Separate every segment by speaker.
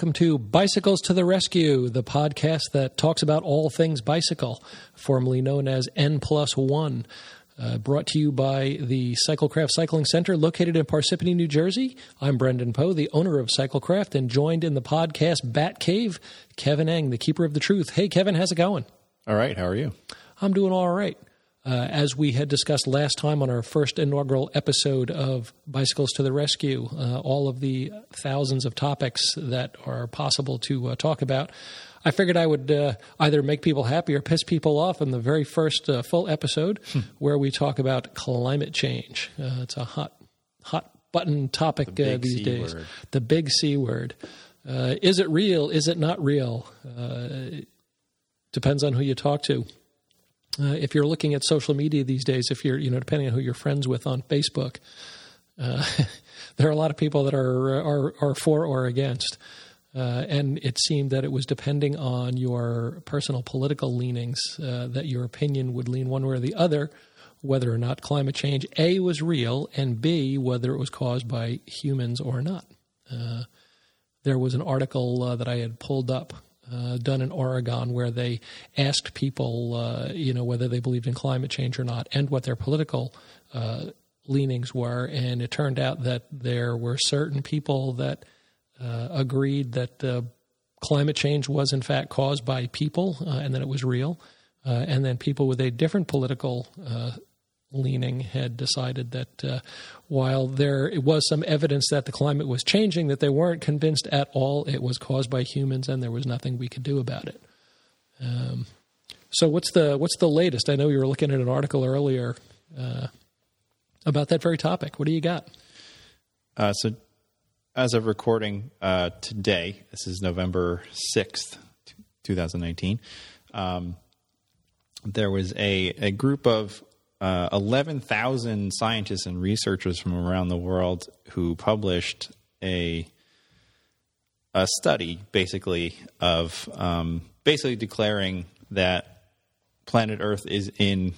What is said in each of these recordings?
Speaker 1: welcome to Bicycles to the Rescue, the podcast that talks about all things bicycle, formerly known as N Plus One. Uh, brought to you by the Cyclecraft Cycling Center located in Parsippany, New Jersey. I'm Brendan Poe, the owner of Cyclecraft, and joined in the podcast Bat Cave, Kevin Eng, the keeper of the truth. Hey, Kevin, how's it going?
Speaker 2: All right. How are you?
Speaker 1: I'm doing all right. Uh, as we had discussed last time on our first inaugural episode of Bicycles to the Rescue, uh, all of the thousands of topics that are possible to uh, talk about, I figured I would uh, either make people happy or piss people off in the very first uh, full episode hmm. where we talk about climate change. Uh, it's a hot, hot button topic
Speaker 2: the
Speaker 1: these
Speaker 2: C
Speaker 1: days.
Speaker 2: Word.
Speaker 1: The big C word. is it real? Is it not real? depends on who you talk to. Uh, if you're looking at social media these days, if you're, you know, depending on who you're friends with on Facebook, uh, there are a lot of people that are are, are for or against. Uh, and it seemed that it was depending on your personal political leanings uh, that your opinion would lean one way or the other, whether or not climate change A was real, and B whether it was caused by humans or not. Uh, there was an article uh, that I had pulled up uh, done in Oregon where they asked people, uh, you know, whether they believed in climate change or not, and what their political uh, leanings were. And it turned out that there were certain people that uh, agreed that uh, climate change was in fact caused by people and that it was real. and then people with a different political leaning had decided that uh, while there was some evidence that the climate was changing, that they weren't convinced at all it was caused by humans, and there was nothing we could do about it. Um, so what's the what's the latest? I know you were looking at an article earlier uh, about that very topic. What do you got?
Speaker 2: Uh, so, as of recording uh, today, this is November sixth, two thousand nineteen. Um, there was a, a group of uh, 11,000 scientists and researchers from around the world who published a a study basically of um, basically declaring that planet Earth is in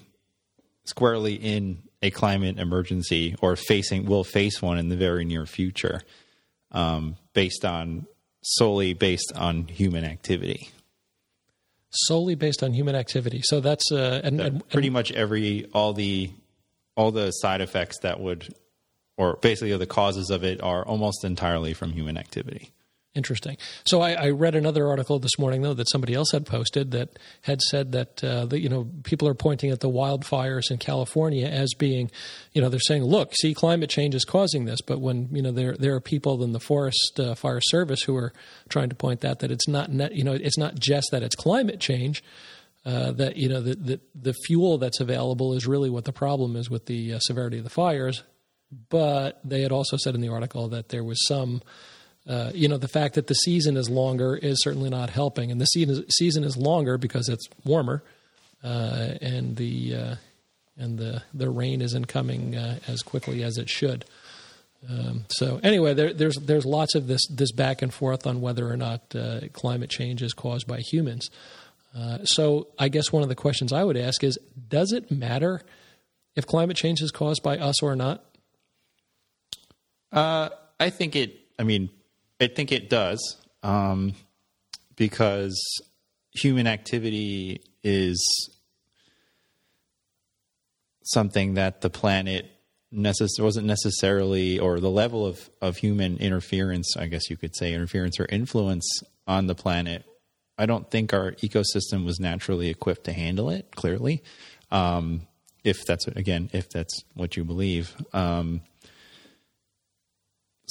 Speaker 2: squarely in a climate emergency or facing will face one in the very near future, um, based on solely based on human activity
Speaker 1: solely based on human activity. So that's uh, and, and,
Speaker 2: pretty much every all the all the side effects that would or basically the causes of it are almost entirely from human activity.
Speaker 1: Interesting. So I, I, read another article this morning, though, that somebody else had posted that had said that uh, that you know people are pointing at the wildfires in California as being, you know, they're saying, look, see, climate change is causing this, but when you know there there are people in the Forest uh, Fire Service who are trying to point that that it's not net, you know it's not just that it's climate change. Uh, that you know the, the, the fuel that's available is really what the problem is with the uh, severity of the fires, but they had also said in the article that there was some uh, you know, the fact that the season is longer is certainly not helping. And the season, season is longer because it's warmer, uh, and the uh, and the the rain isn't coming uh, as quickly as it should. Um, so anyway, there, there's there's lots of this this back and forth on whether or not uh, climate change is caused by humans. so I guess one of the questions I would ask is: Does it matter if climate change is caused by us or not?
Speaker 2: I think it. I mean, I think it does um, because human activity is something that the planet necess- wasn't necessarily, or the level of, of human interference, I guess you could say, interference or influence on the planet. I don't think our ecosystem was naturally equipped to handle it. Clearly, um, if that's again, if that's what you believe. Um,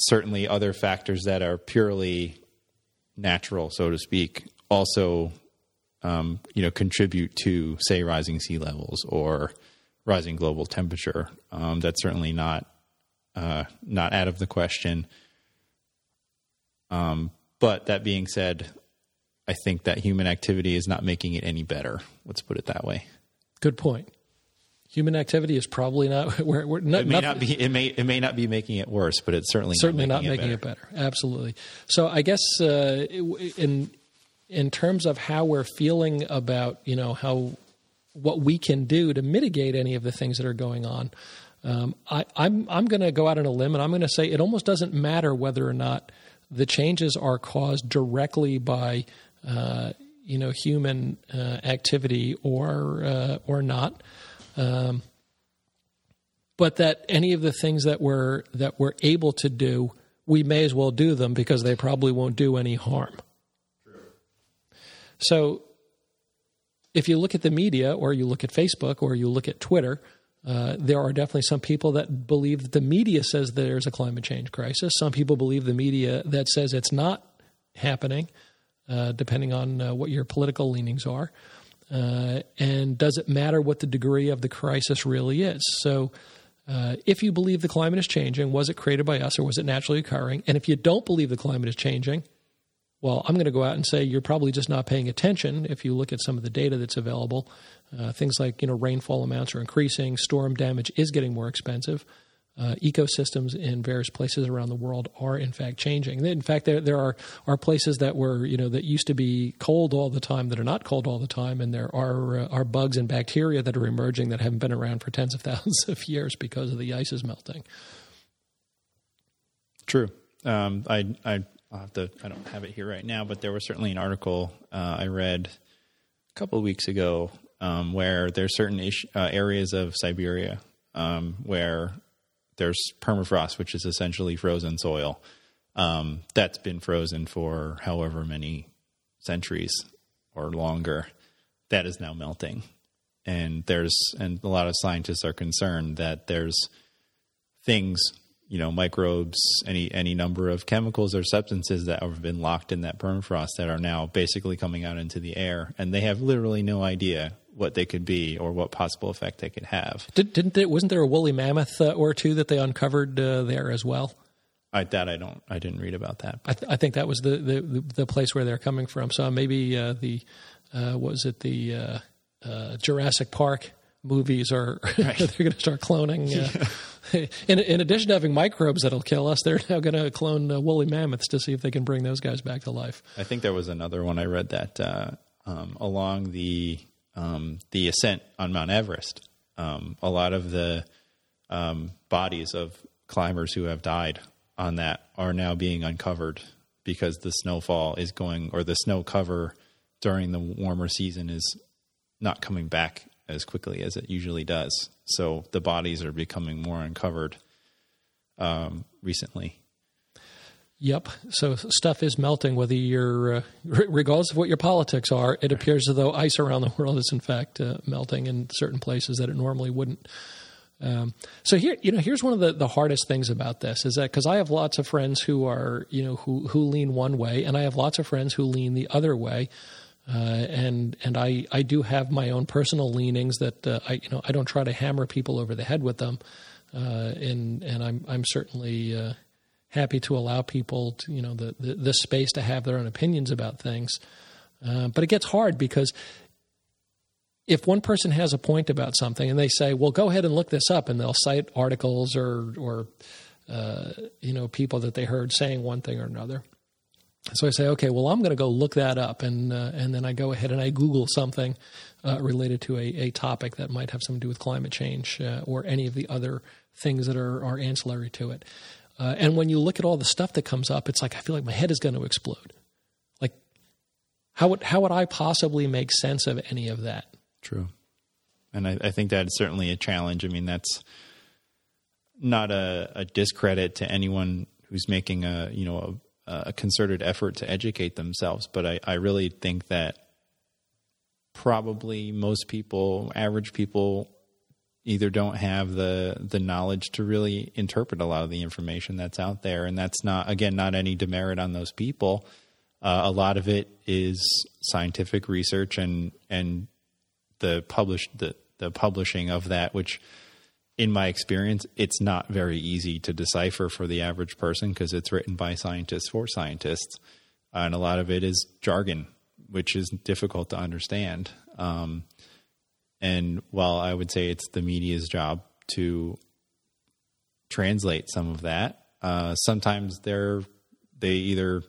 Speaker 2: certainly other factors that are purely natural, so to speak, also um, you know contribute to say rising sea levels or rising global temperature. Um, that's certainly not uh, not out of the question. Um, but that being said, I think that human activity is not making it any better. Let's put it that way.
Speaker 1: Good point human activity is probably not. We're not
Speaker 2: it may not be. It may. It may not be making it worse, but it's certainly
Speaker 1: certainly
Speaker 2: not
Speaker 1: making,
Speaker 2: it, better.
Speaker 1: it, better. Absolutely. So I guess uh, in in terms of how we're feeling about you know how what we can do to mitigate any of the things that are going on. Um, I, I'm I'm going to go out on a limb and I'm going to say it almost doesn't matter whether or not the changes are caused directly by uh, you know human uh, activity or uh, or not. Um, but that any of the things that we're that we're able to do, we may as well do them because they probably won't do any harm. True. So, if you look at the media, or you look at Facebook, or you look at Twitter, uh, there are definitely some people that believe that the media says there's a climate change crisis. Some people believe the media that says it's not happening, uh, depending on uh, what your political leanings are. Uh, and does it matter what the degree of the crisis really is? So, uh, if you believe the climate is changing, was it created by us or was it naturally occurring? And if you don't believe the climate is changing, well, I'm going to go out and say you're probably just not paying attention. If you look at some of the data that's available, uh, things like you know rainfall amounts are increasing, storm damage is getting more expensive. Uh, ecosystems in various places around the world are in fact changing. In fact, there there are are places that were you know that used to be cold all the time that are not cold all the time, and there are uh, are bugs and bacteria that are emerging that haven't been around for tens of thousands of years because of the ice is melting.
Speaker 2: True. Um, I I have to I don't have it here right now, but there was certainly an article uh, I read a couple of weeks ago um, where there's certain ish, uh, areas of Siberia um, where there's permafrost, which is essentially frozen soil um, that's been frozen for however many centuries or longer. That is now melting, and there's and a lot of scientists are concerned that there's things you know microbes any any number of chemicals or substances that have been locked in that permafrost that are now basically coming out into the air and they have literally no idea what they could be or what possible effect they could have.
Speaker 1: Did, not there, wasn't there a woolly mammoth uh, or two that they uncovered uh, there as well?
Speaker 2: I that I don't I didn't read about that.
Speaker 1: I, th- I, think that was the, the, the place where they're coming from. So maybe uh, the uh, was it the uh, uh, Jurassic Park movies are right. they're going to start cloning. Yeah. in, in addition to having microbes that'll kill us, they're now going to clone woolly mammoths to see if they can bring those guys back to life.
Speaker 2: I think there was another one I read that um, along the um, the ascent on Mount Everest. Um, a lot of the um, bodies of climbers who have died on that are now being uncovered because the snowfall is going, or the snow cover during the warmer season is not coming back as quickly as it usually does. So the bodies are becoming more uncovered um, recently.
Speaker 1: Yep. So stuff is melting, whether you're, uh, regardless of what your politics are, it appears as though ice around the world is in fact uh, melting in certain places that it normally wouldn't. Um, so here, you know, here's one of the, the hardest things about this is that because I have lots of friends who are, you know, who who lean one way, and I have lots of friends who lean the other way, uh, and and I I do have my own personal leanings that uh, I you know I don't try to hammer people over the head with them, uh, and and I'm I'm certainly uh, happy to allow people to, you know the, the, the space to have their own opinions about things. Uh, but it gets hard because if one person has a point about something and they say, "Well, go ahead and look this up," and they'll cite articles or or uh, you know people that they heard saying one thing or another. So I say, okay, well, I'm going to go look that up, and uh, and then I go ahead and I Google something uh, related to a, a topic that might have something to do with climate change uh, or any of the other things that are, are ancillary to it. Uh, and when you look at all the stuff that comes up, it's like I feel like my head is going to explode. Like, how would how would I possibly make sense of any of that?
Speaker 2: True, and I, I think that's certainly a challenge. I mean, that's not a, a, discredit to anyone who's making a you know a, a concerted effort to educate themselves, but I, I really think that probably most people, average people, either don't have the the knowledge to really interpret a lot of the information that's out there. And that's not again not any demerit on those people. Uh, a lot of it is scientific research and and the published the the publishing of that which in my experience it's not very easy to decipher for the average person because it's written by scientists for scientists. And a lot of it is jargon which is difficult to understand. Um, and while I would say it's the media's job to translate some of that, uh, sometimes they're they either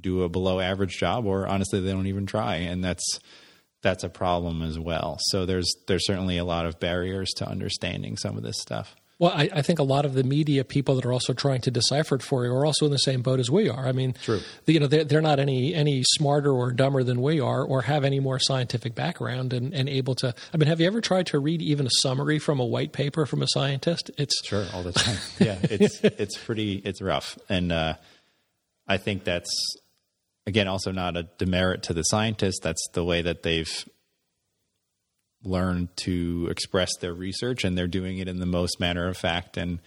Speaker 2: do a below average job or honestly they don't even try, and that's that's a problem as well. So there's there's certainly a lot of barriers to understanding some of this stuff.
Speaker 1: Well, I, I, think a lot of the media people that are also trying to decipher it for you are also in the same boat as we are. I mean,
Speaker 2: True.
Speaker 1: you know, they're, they're not any any smarter or dumber than we are, or have any more scientific background and, and able to. I mean, have you ever tried to read even a summary from a white paper from a scientist? It's
Speaker 2: sure all the time. yeah, it's it's pretty it's rough, and uh, I think that's again also not a demerit to the scientists. That's the way that they've learn to express their research and they're doing it in the most matter of fact and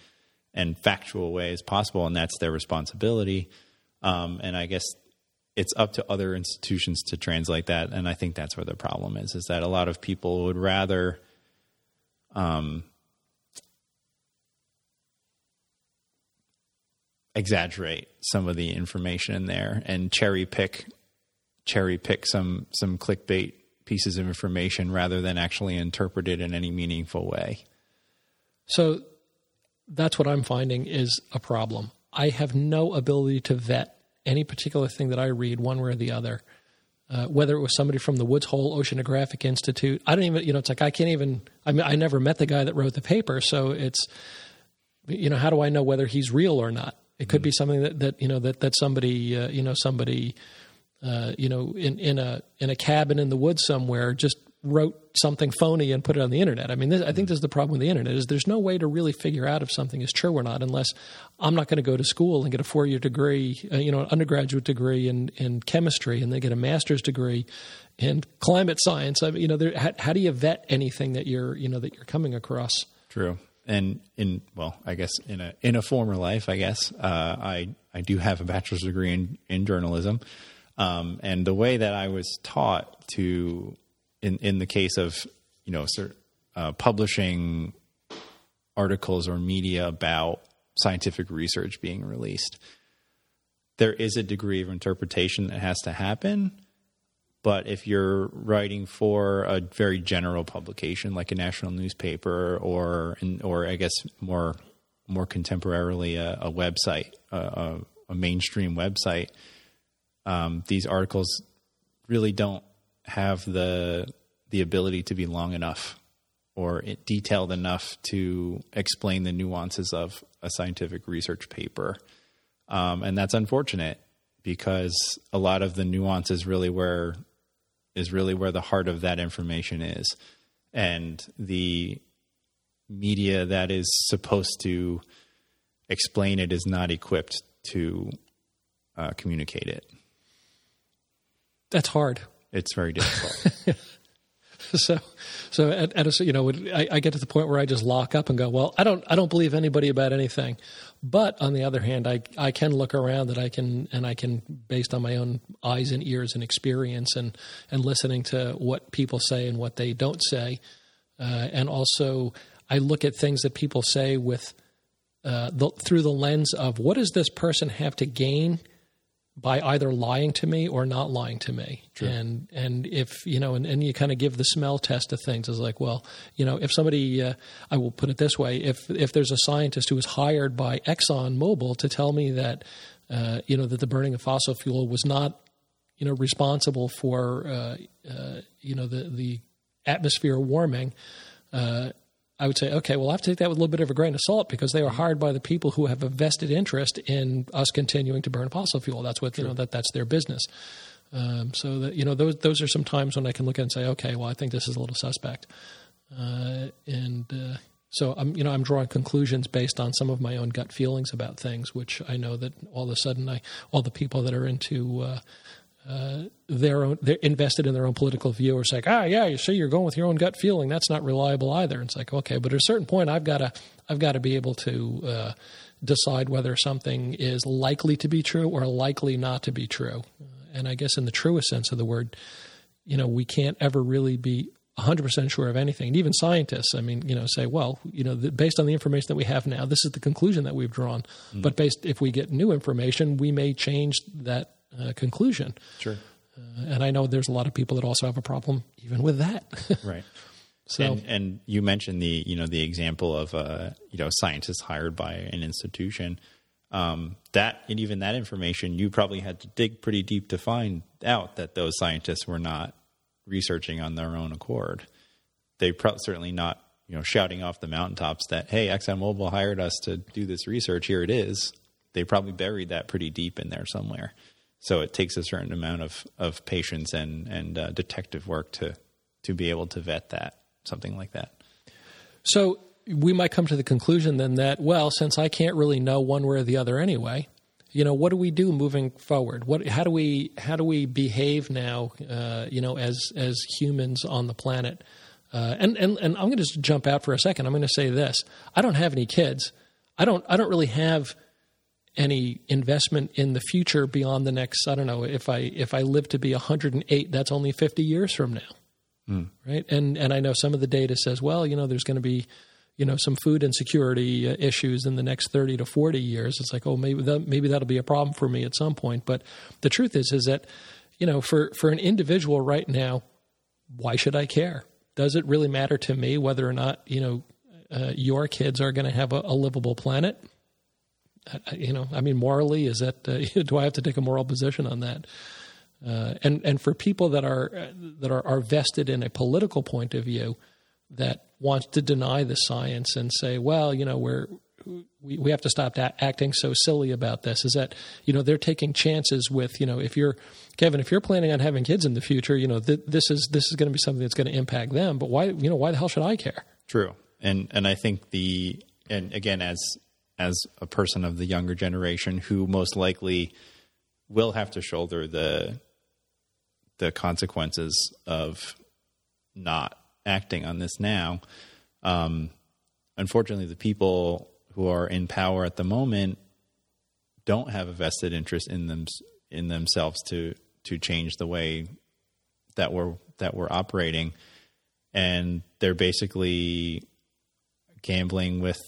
Speaker 2: and factual way as possible and that's their responsibility. Um, and i guess it's up to other institutions to translate that and i think that's where the problem is is that a lot of people would rather um, exaggerate some of the information in there and cherry pick cherry pick some some clickbait pieces of information rather than actually interpret it in any meaningful way.
Speaker 1: So that's what I'm finding is a problem. I have no ability to vet any particular thing that I read one way or the other. Uh, whether it was somebody from the Woods Hole Oceanographic Institute, I don't even, you know, it's like I can't even, I mean, I never met the guy that wrote the paper. So it's, you know, how do I know whether he's real or not? It could mm-hmm. be something that, that, you know, that, that somebody, uh, you know, somebody uh, you know, in, in a in a cabin in the woods somewhere, just wrote something phony and put it on the internet. I mean, this, I think this is the problem with the internet is there's no way to really figure out if something is true or not unless I'm not going to go to school and get a four year degree, uh, you know, an undergraduate degree in in chemistry and then get a master's degree in climate science. I mean, you know, there, how, how do you vet anything that you're you know that you're coming across?
Speaker 2: True. And in well, I guess in a in a former life, I guess uh, I I do have a bachelor's degree in in journalism. Um, and the way that I was taught to, in in the case of you know, uh, publishing articles or media about scientific research being released, there is a degree of interpretation that has to happen. But if you're writing for a very general publication like a national newspaper or or I guess more more contemporarily a, a website, a, a mainstream website, um, these articles really don't have the the ability to be long enough or detailed enough to explain the nuances of a scientific research paper, um, and that's unfortunate because a lot of the nuances really where is really where the heart of that information is, and the media that is supposed to explain it is not equipped to uh, communicate it.
Speaker 1: That's hard.
Speaker 2: It's very difficult.
Speaker 1: so, so at, at a, you know, I, I, get to the point where I just lock up and go, well, I don't, I don't believe anybody about anything. But on the other hand, I, I can look around that I can, and I can, based on my own eyes and ears and experience and, and listening to what people say and what they don't say. Uh, and also I look at things that people say with, uh, the, through the lens of what does this person have to gain by either lying to me or not lying to me. True. And and if you know, and, and you kind of give the smell test to things. It's like, well, you know, if somebody, uh, I will put it this way: if if there's a scientist who was hired by Exxon Mobil to tell me that, uh, you know, that the burning of fossil fuel was not, you know, responsible for, uh, uh you know, the the atmosphere warming. I would say, okay, well, I have to take that with a little bit of a grain of salt because they are hired by the people who have a vested interest in us continuing to burn fossil fuel. That's what you know that that's their business. Um, so that you know those those are some times when I can look at and say, okay, well, I think this is a little suspect, uh, and uh, so I'm you know I'm drawing conclusions based on some of my own gut feelings about things, which I know that all of a sudden I all the people that are into uh, uh, their own, they're invested in their own political view or say, ah, yeah, you see, you're going with your own gut feeling. That's not reliable either. And it's like, okay, but at a certain point, I've got to, I've got to be able to uh, decide whether something is likely to be true or likely not to be true. Uh, and I guess in the truest sense of the word, you know, we can't ever really be 100% sure of anything. And even scientists, I mean, you know, say, well, you know, the, based on the information that we have now, this is the conclusion that we've drawn. Mm. But based, if we get new information, we may change that uh, conclusion.
Speaker 2: Sure.
Speaker 1: Uh, and I know there's a lot of people that also have a problem even with that.
Speaker 2: right. So and, and, you mentioned the you know the example of uh, you know scientists hired by an institution. Um, that and even that information you probably had to dig pretty deep to find out that those scientists were not researching on their own accord. They pro- certainly not you know shouting off the mountaintops that hey ExxonMobil hired us to do this research here it is they probably buried that pretty deep in there somewhere so it takes a certain amount of of patience and and uh, detective work to to be able to vet that something like that
Speaker 1: so we might come to the conclusion then that well since I can't really know one way or the other anyway you know what do we do moving forward what how do we how do we behave now uh, you know as as humans on the planet uh, and, and and I'm going to just jump out for a second. I'm going to say this: I don't have any kids. I don't I don't really have any investment in the future beyond the next. I don't know if I if I live to be 108, that's only 50 years from now, mm. right? And and I know some of the data says, well, you know, there's going to be you know some food insecurity uh, issues in the next 30 to 40 years. It's like, oh, maybe that maybe that'll be a problem for me at some point. But the truth is, is that you know, for for an individual right now, why should I care? does it really matter to me whether or not you know uh, your kids are going to have a, a, livable planet? Uh, you know, I mean, morally, is that uh, do I have to take a moral position on that? Uh, and and for people that are that are, are vested in a political point of view that wants to deny the science and say, well, you know, we're we, we have to stop acting so silly about this. Is that you know they're taking chances with you know if you're Kevin if you're planning on having kids in the future you know th- this is this is going to be something that's going to impact them. But why you know why the hell should I care?
Speaker 2: True. And and I think the and again as as a person of the younger generation who most likely will have to shoulder the the consequences of not acting on this now. Um, unfortunately the people who are in power at the moment don't have a vested interest in them in themselves to to change the way that we're that we're operating. And they're basically gambling with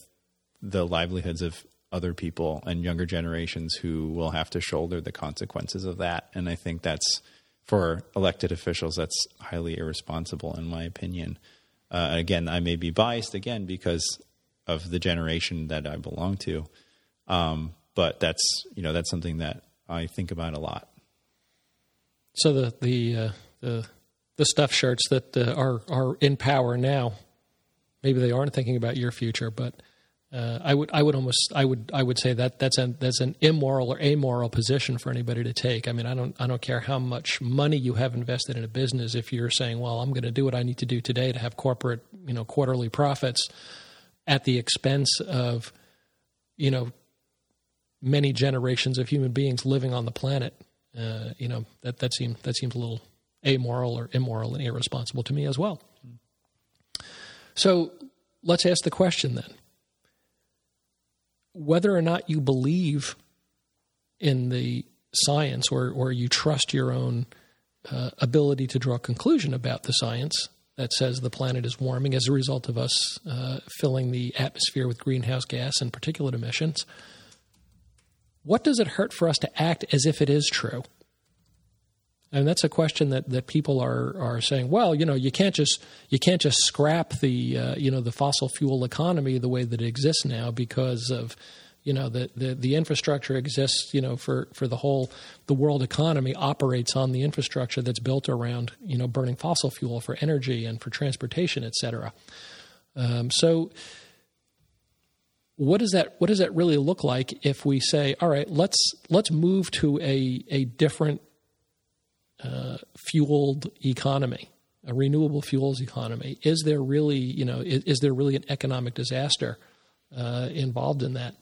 Speaker 2: the livelihoods of other people and younger generations who will have to shoulder the consequences of that and i think that's for elected officials that's highly irresponsible in my opinion uh, again i may be biased again because of the generation that I belong to. Um, but that's you know that's something that I think about a lot.
Speaker 1: So the the uh, the the stuff shirts that uh, are are in power now, maybe they aren't thinking about your future, but uh, I would I would almost I would I would say that that's an that's an immoral or amoral position for anybody to take. I mean I don't I don't care how much money you have invested in a business if you're saying well I'm going to do what I need to do today to have corporate you know quarterly profits at the expense of, you know, many generations of human beings living on the planet. Uh, you know that that seems that seems a little amoral or immoral and irresponsible to me as well. So let's ask the question then: whether or not you believe in the science or or you trust your own uh, ability to draw a conclusion about the science that says the planet is warming as a result of us uh, filling the atmosphere with greenhouse gas and particulate emissions. What does it hurt for us to act as if it is true? And that's a question that, that people are, are saying. Well, you know, you can't just you can't just scrap the uh, you know the fossil fuel economy the way that it exists now because of you know the, the, the infrastructure exists you know for, for the whole the world economy operates on the infrastructure that's built around you know burning fossil fuel for energy and for transportation et cetera um, so what does that what does that really look like if we say all right let's let's move to a a different uh, fueled economy a renewable fuels economy is there really you know is, is there really an economic disaster uh, involved in that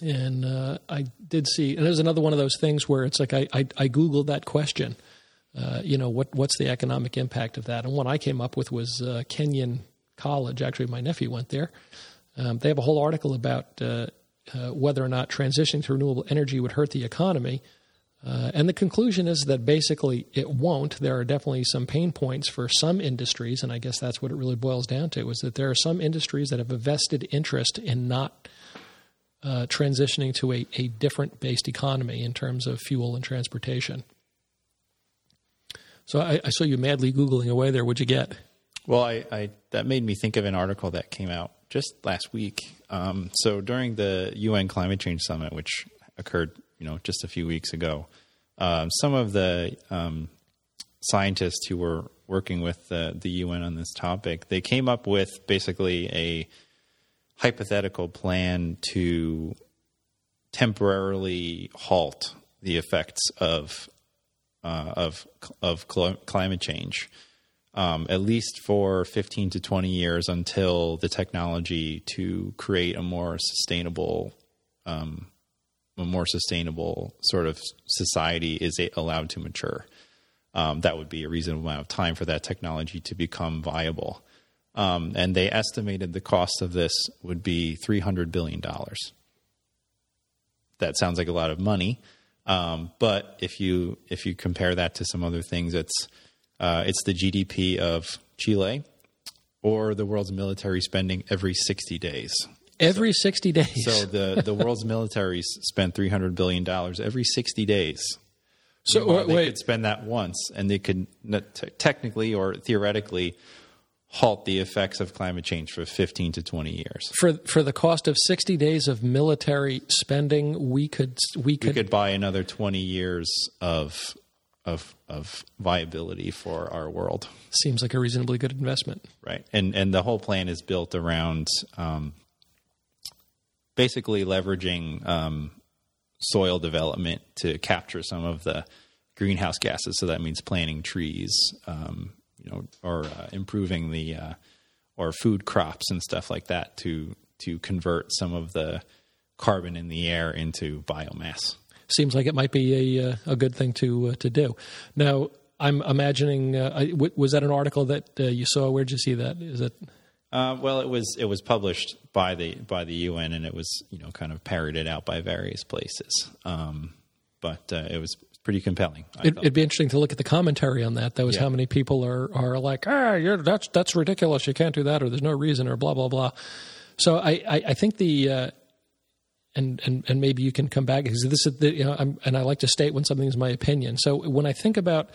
Speaker 1: and uh, I did see, and there's another one of those things where it's like I, I, I Googled that question. Uh, you know, what what's the economic impact of that? And one I came up with was uh, Kenyon College. Actually, my nephew went there. Um, they have a whole article about uh, whether or not transitioning to renewable energy would hurt the economy. Uh, and the conclusion is that basically it won't. There are definitely some pain points for some industries, and I guess that's what it really boils down to: is that there are some industries that have a vested interest in not uh, transitioning to a, a different based economy in terms of fuel and transportation. So I, I saw you madly Googling away there. What'd you get?
Speaker 2: Well, I, I, that made me think of an article that came out just last week. Um, so during the UN Climate Change Summit, which occurred, you know, just a few weeks ago, um, some of the um, scientists who were working with the, the UN on this topic. They came up with basically a hypothetical plan to temporarily halt the effects of uh, of of cl- climate change, um, at least for 15 to 20 years until the technology to create a more sustainable um, a more sustainable sort of society is allowed to mature. Um, that would be a reasonable amount of time for that technology to become viable. Um, and they estimated the cost of this would be $300 billion. That sounds like a lot of money. Um, but if you if you compare that to some other things, it's uh, it's the GDP of Chile or the world's military spending every 60 days.
Speaker 1: Every so, 60 days.
Speaker 2: so the, the world's military spent $300 billion every 60 days. So they wait. could spend that once, and they could t- technically or theoretically halt the effects of climate change for 15 to 20 years.
Speaker 1: For for the cost of 60 days of military spending, we could we could,
Speaker 2: we could buy another 20 years of of of viability for our world.
Speaker 1: Seems like a reasonably good investment,
Speaker 2: right? And and the whole plan is built around um, basically leveraging um, soil development to capture some of the greenhouse gases. So that means planting trees, um, you know, or uh, improving the uh, or food crops and stuff like that to to convert some of the carbon in the air into biomass.
Speaker 1: Seems like it might be a uh, a good thing to uh, to do. Now, I'm imagining. Uh, was that an article that uh, you saw? Where'd you see that? Is it?
Speaker 2: Uh, well, it was it was published by the by the UN, and it was you know kind of parroted out by various places. Um, but uh, it was pretty compelling.
Speaker 1: It, would be interesting to look at the commentary on that. That was yeah. how many people are are like, ah, that's that's ridiculous. You can't do that, or there's no reason, or blah blah blah. So I I, I think the uh, and, and and maybe you can come back because this is the, you know I'm, and I like to state when something is my opinion. So when I think about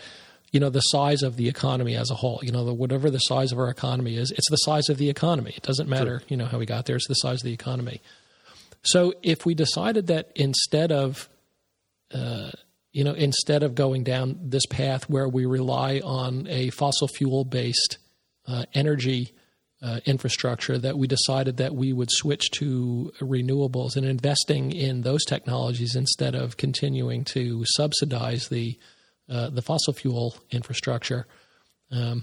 Speaker 1: you know the size of the economy as a whole. You know the, whatever the size of our economy is it's the size of the economy. It doesn't matter you know how we got there. It's the size of the economy. So if we decided that instead of uh, you know instead of going down this path where we rely on a fossil fuel based uh, energy uh, infrastructure that we decided that we would switch to renewables and investing in those technologies instead of continuing to subsidize the uh, the fossil fuel infrastructure. Um,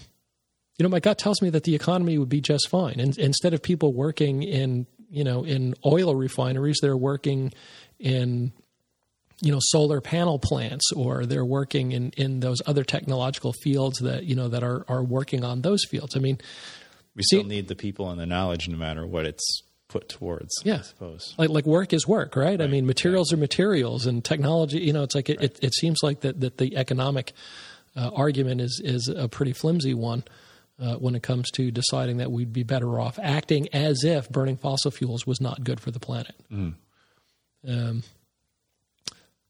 Speaker 1: you know, my gut tells me that the economy would be just fine. And instead of people working in, you know, in oil refineries, they're working in, you know, solar panel plants, or they're working in, in those other technological fields that you know that are are working on those fields. I mean,
Speaker 2: we still need the people and the knowledge, no matter what it's put towards.
Speaker 1: Yeah, I suppose. Like like work is work, right? right. I mean, materials are materials, and technology. You know, it's like it, right. it, it, seems like that that the economic uh, argument is is a pretty flimsy one. Uh, when it comes to deciding that we'd be better off acting as if burning fossil fuels was not good for the planet. Mm. Um,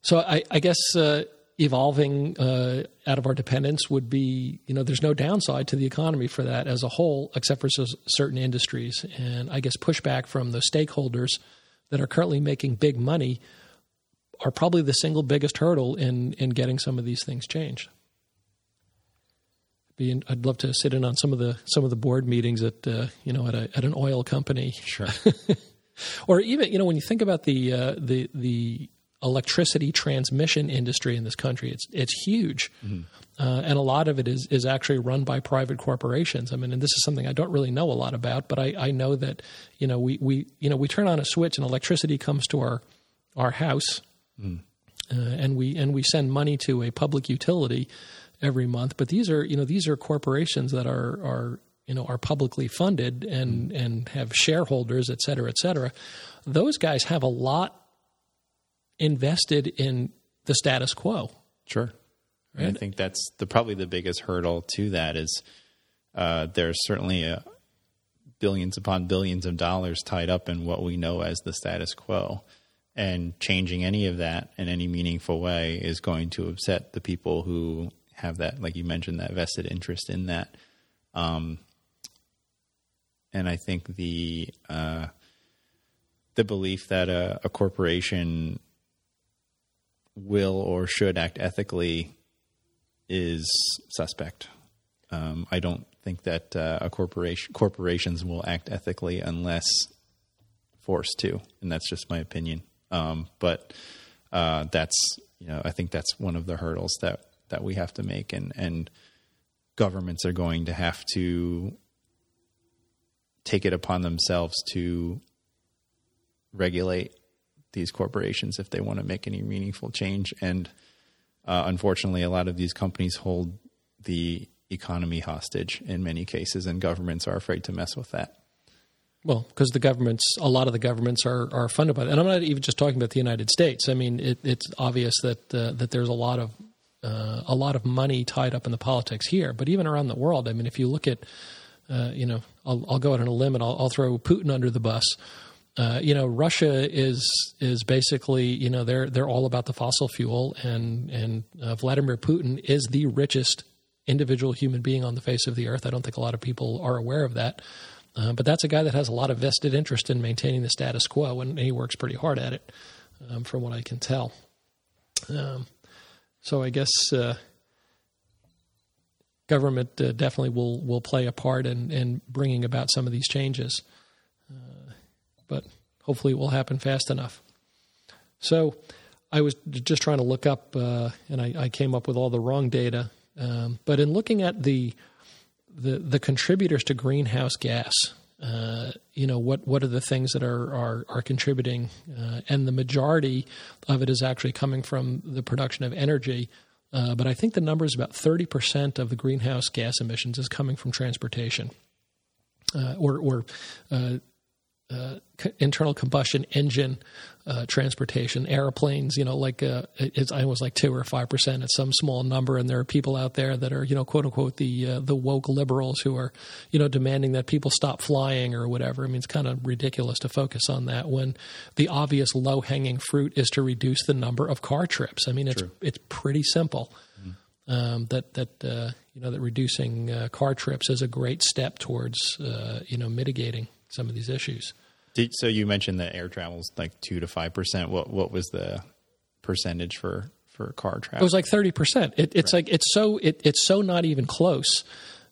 Speaker 1: so I, I guess uh, evolving uh, out of our dependence would be, you know, there's no downside to the economy for that as a whole, except for certain industries. And I guess pushback from the stakeholders that are currently making big money are probably the single biggest hurdle in in getting some of these things changed. Be, I'd love to sit in on some of the some of the board meetings at uh, you know at a at an oil company.
Speaker 2: Sure.
Speaker 1: or even you know when you think about the uh, the the electricity transmission industry in this country. It's it's huge, mm-hmm. uh, and a lot of it is is actually run by private corporations. I mean, and this is something I don't really know a lot about, but I, I know that you know we, we you know we turn on a switch and electricity comes to our our house, mm. uh, and we and we send money to a public utility every month. But these are you know these are corporations that are are you know are publicly funded and mm. and have shareholders, et cetera, et cetera. Those guys have a lot invested in the status quo.
Speaker 2: Sure. Right? I think that's the probably the biggest hurdle to that is uh, there's certainly a billions upon billions of dollars tied up in what we know as the status quo. And changing any of that in any meaningful way is going to upset the people who have that, like you mentioned, that vested interest in that. Um, and I think the uh, the belief that a, a corporation will or should act ethically is suspect. Um, I don't think that uh, a corporation corporations will act ethically unless forced to, and that's just my opinion. Um, but uh, that's you know I think that's one of the hurdles that that we have to make, and and governments are going to have to take it upon themselves to regulate these corporations if they want to make any meaningful change. And uh, unfortunately, a lot of these companies hold the economy hostage in many cases, and governments are afraid to mess with that.
Speaker 1: Well, because the governments, a lot of the governments are, are funded by that. And I'm not even just talking about the United States. I mean, it, it's obvious that uh, that there's a lot of uh, a lot of money tied up in the politics here, but even around the world. I mean, if you look at, uh, you know, I'll, I'll, go out on a limb and I'll, I'll throw Putin under the bus. Uh, you know, Russia is is basically you know they're they're all about the fossil fuel, and and uh, Vladimir Putin is the richest individual human being on the face of the earth. I don't think a lot of people are aware of that, uh, but that's a guy that has a lot of vested interest in maintaining the status quo, and he works pretty hard at it, um, from what I can tell. Um, so I guess uh, government uh, definitely will will play a part in in bringing about some of these changes but hopefully it will happen fast enough. So I was just trying to look up, uh, and I, I, came up with all the wrong data. Um, but in looking at the the, the contributors to greenhouse gas, uh, you know what what are the things that are are, are contributing, uh, and the majority of it is actually coming from the production of energy. Uh, but I think the number is about thirty percent of the greenhouse gas emissions is coming from transportation, uh, or or uh, uh, internal combustion engine uh, transportation, airplanes, you know, like uh, it's I was like two or five percent. It's some small number, and there are people out there that are, you know, quote unquote the uh, the woke liberals who are, you know, demanding that people stop flying or whatever. I mean, it's kind of ridiculous to focus on that when the obvious low hanging fruit is to reduce the number of car trips. I mean, it's
Speaker 2: True.
Speaker 1: it's pretty simple. Mm-hmm. Um, that that uh, you know that reducing uh, car trips is a great step towards you know mitigating some of these issues.
Speaker 2: Did, so you mentioned that air travel is like two to five percent. What what was the percentage for for car travel?
Speaker 1: It was like thirty percent. It, it's right. like it's so it, it's so not even close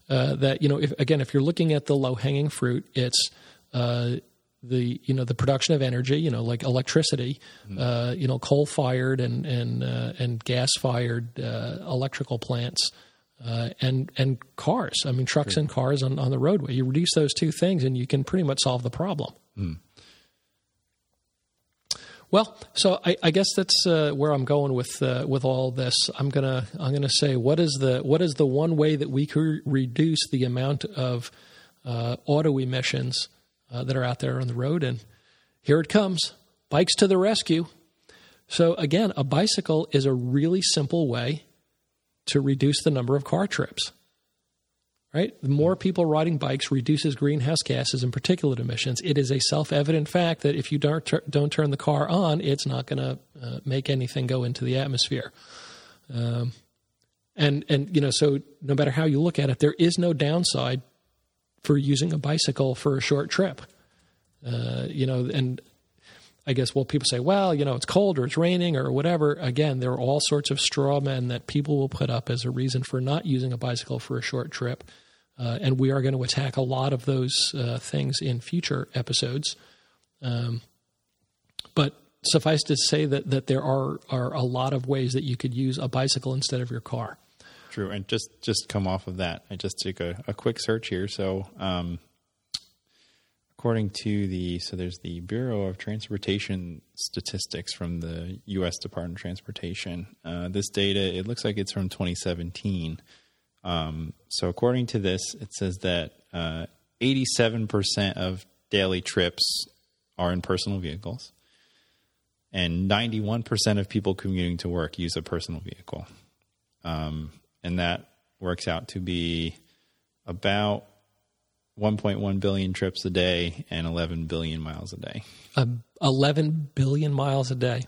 Speaker 1: uh, that you know if again if you're looking at the low hanging fruit, it's uh, the you know the production of energy, you know like electricity, mm-hmm. uh, you know coal fired and and uh, and gas fired uh, electrical plants. Uh, and and cars. I mean, trucks and cars on, on the roadway. You reduce those two things, and you can pretty much solve the problem. Mm. Well, so I, I guess that's uh, where I'm going with uh, with all this. I'm gonna I'm gonna say what is the what is the one way that we could reduce the amount of uh, auto emissions uh, that are out there on the road, and here it comes, bikes to the rescue. So again, a bicycle is a really simple way to reduce the number of car trips. Right? The more people riding bikes reduces greenhouse gases and particulate emissions. It is a self-evident fact that if you don't don't turn the car on, it's not going to uh, make anything go into the atmosphere. Um, and and you know, so no matter how you look at it, there is no downside for using a bicycle for a short trip. Uh, you know, and I guess, well, people say, well, you know, it's cold or it's raining or whatever. Again, there are all sorts of straw men that people will put up as a reason for not using a bicycle for a short trip. Uh, and we are going to attack a lot of those uh, things in future episodes. Um, but suffice to say that, that there are, are a lot of ways that you could use a bicycle instead of your car.
Speaker 2: True. And just, just come off of that, I just took a, a quick search here. So, um, according to the so there's the Bureau of Transportation statistics from the U.S. Department of Transportation. Uh, this data it looks like it's from 2017. Um, so according to this, it says that uh, 87% of daily trips are in personal vehicles, and 91% of people commuting to work use a personal vehicle, um, and that works out to be about 1.1 billion trips a day and 11 billion miles a day.
Speaker 1: Uh, 11 billion miles a day.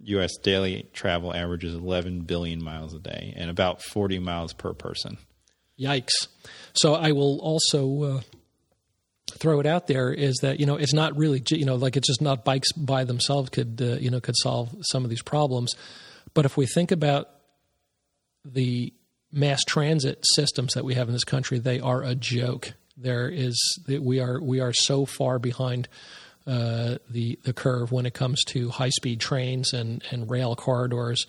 Speaker 2: U.S. daily travel averages 11 billion miles a day and about 40 miles per person.
Speaker 1: Yikes. So I will also uh, throw it out there is that, you know, it's not really, you know, like it's just not bikes by themselves could, uh, you know, could solve some of these problems. But if we think about the mass transit systems that we have in this country, they are a joke. There is we are we are so far behind uh, the the curve when it comes to high speed trains and and rail corridors.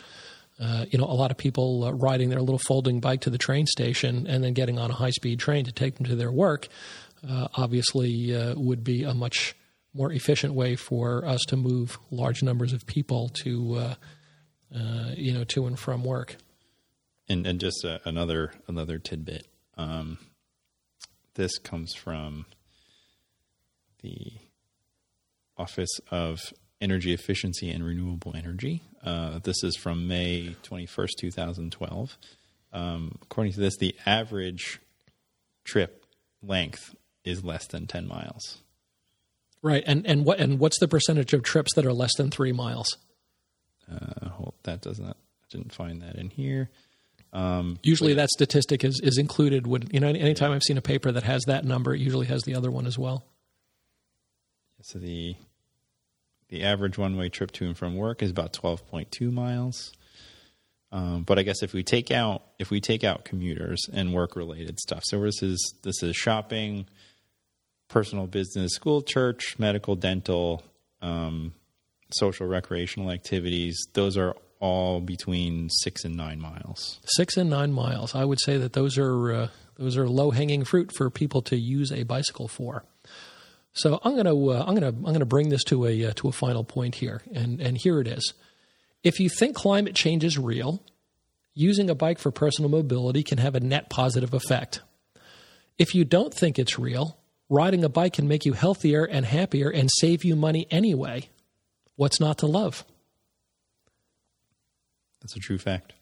Speaker 1: Uh, you know, a lot of people uh, riding their little folding bike to the train station and then getting on a high speed train to take them to their work. Uh, obviously, uh, would be a much more efficient way for us to move large numbers of people to, uh, you know, to and from work.
Speaker 2: And and just another another tidbit. Um, this comes from the Office of Energy Efficiency and Renewable Energy. Uh, this is from May 21st, 2012. Um, according to this, the average trip length is less than 10 miles.
Speaker 1: Right, and and what and what's the percentage of trips that are less than three miles?
Speaker 2: Uh, hold, that does not. I didn't find that in here.
Speaker 1: Um, usually, that statistic is is included. Would you know? Anytime I've seen a paper that has that number, it usually has the other one as well.
Speaker 2: So the the average one way trip to and from work is about twelve point two miles. Um, but I guess if we take out if we take out commuters and work related stuff, so this is this is shopping, personal business, school, church, medical, dental, um, social recreational activities. Those are all between six and nine miles.
Speaker 1: Six and nine miles. I would say that those are uh, those are low hanging fruit for people to use a bicycle for. So I'm going to uh, I'm to I'm to bring this to a uh, to a final point here, and and here it is. If you think climate change is real, using a bike for personal mobility can have a net positive effect. If you don't think it's real, riding a bike can make you healthier and happier and save you money anyway. What's not to love?
Speaker 2: That's a true fact.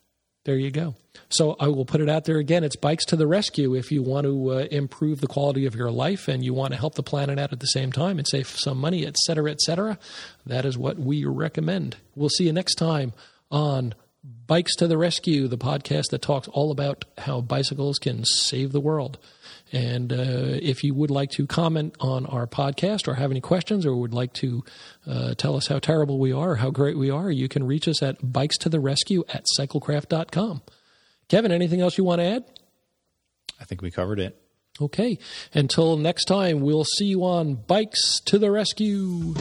Speaker 1: There you go. So I will put it out there again. It's Bikes to the Rescue. If you want to uh, improve the quality of your life and you want to help the planet out at the same time and save some money, et cetera, et cetera, that is what we recommend. We'll see you next time on Bikes to the Rescue, the podcast that talks all about how bicycles can save the world. And uh, if you would like to comment on our podcast or have any questions or would like to uh, tell us how terrible we are how great we are, you can reach us at bikes to the rescue at cyclecraft.com. Kevin, anything else you want to add?
Speaker 2: I think we covered it.
Speaker 1: Okay. Until next time, we'll see you on Bikes to the Rescue.